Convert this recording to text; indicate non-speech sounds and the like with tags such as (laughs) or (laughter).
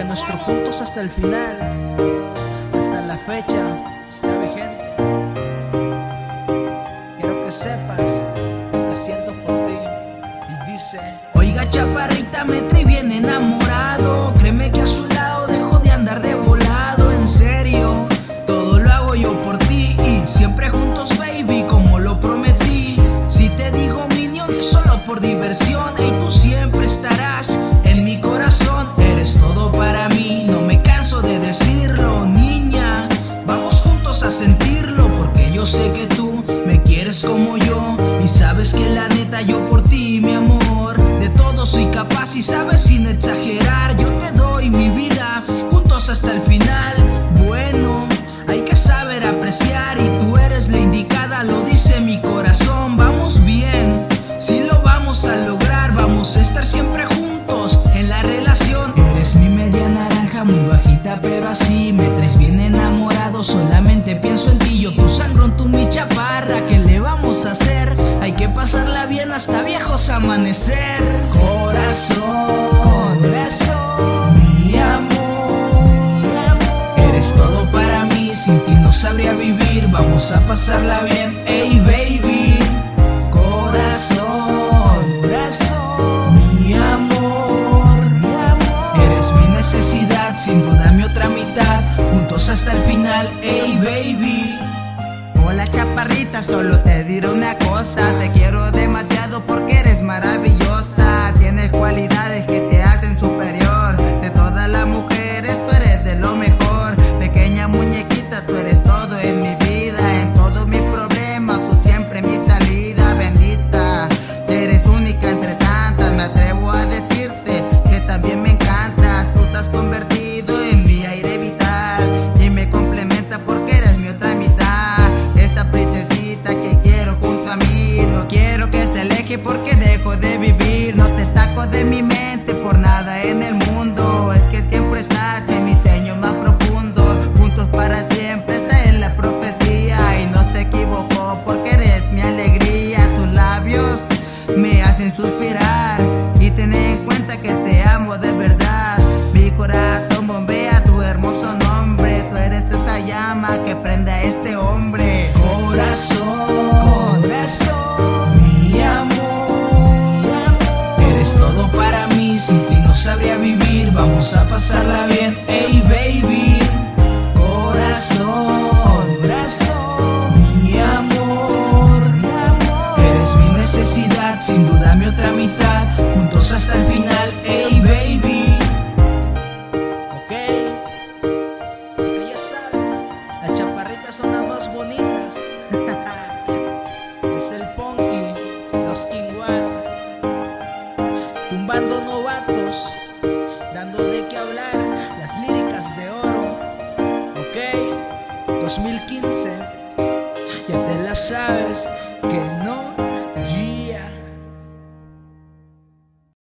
nuestro juntos hasta el final, hasta la fecha, está vigente. Quiero que sepas lo que siento por ti. Y dice: Oiga, chaparrita, me trae bien enamorado. Sabes que la neta yo por ti, mi amor, de todo soy capaz y sabes sin exagerar. Yo te doy mi vida, juntos hasta el final. Bueno, hay que saber apreciar y tú eres la indicada, lo dice mi corazón. Vamos bien, si lo vamos a lograr, vamos a estar siempre juntos en la relación. Eres mi media naranja, muy bajita, pero así me traes bien enamorado. Solamente pienso en ti, yo tu sangrón, tú mi hasta viejos amanecer. Corazón, corazón, mi amor. Eres todo para mí, sin ti no sabría vivir. Vamos a pasarla bien, hey baby. Corazón, corazón, mi amor, mi amor. Eres mi necesidad, sin duda mi otra mitad. Juntos hasta el final, hey baby. Hola chaparrita, solo te diré una cosa Te quiero demasiado porque eres maravillosa De mi mente por nada en el mundo. Es que siempre estás en mi sueño más profundo. Juntos para siempre, esa es la profecía. Y no se equivocó porque eres mi alegría. Tus labios me hacen suspirar. Y ten en cuenta que te amo de verdad. Mi corazón bombea tu hermoso nombre. Tú eres esa llama que prende a este hombre. Corazón, corazón, sin duda mi otra mitad. Juntos hasta el final, hey baby. Ok, ya sabes, las chaparritas son las más bonitas. (laughs) es el Ponky, los One, tumbando novatos, dando de qué hablar, las líricas de oro. Ok, 2015, ya te la sabes que no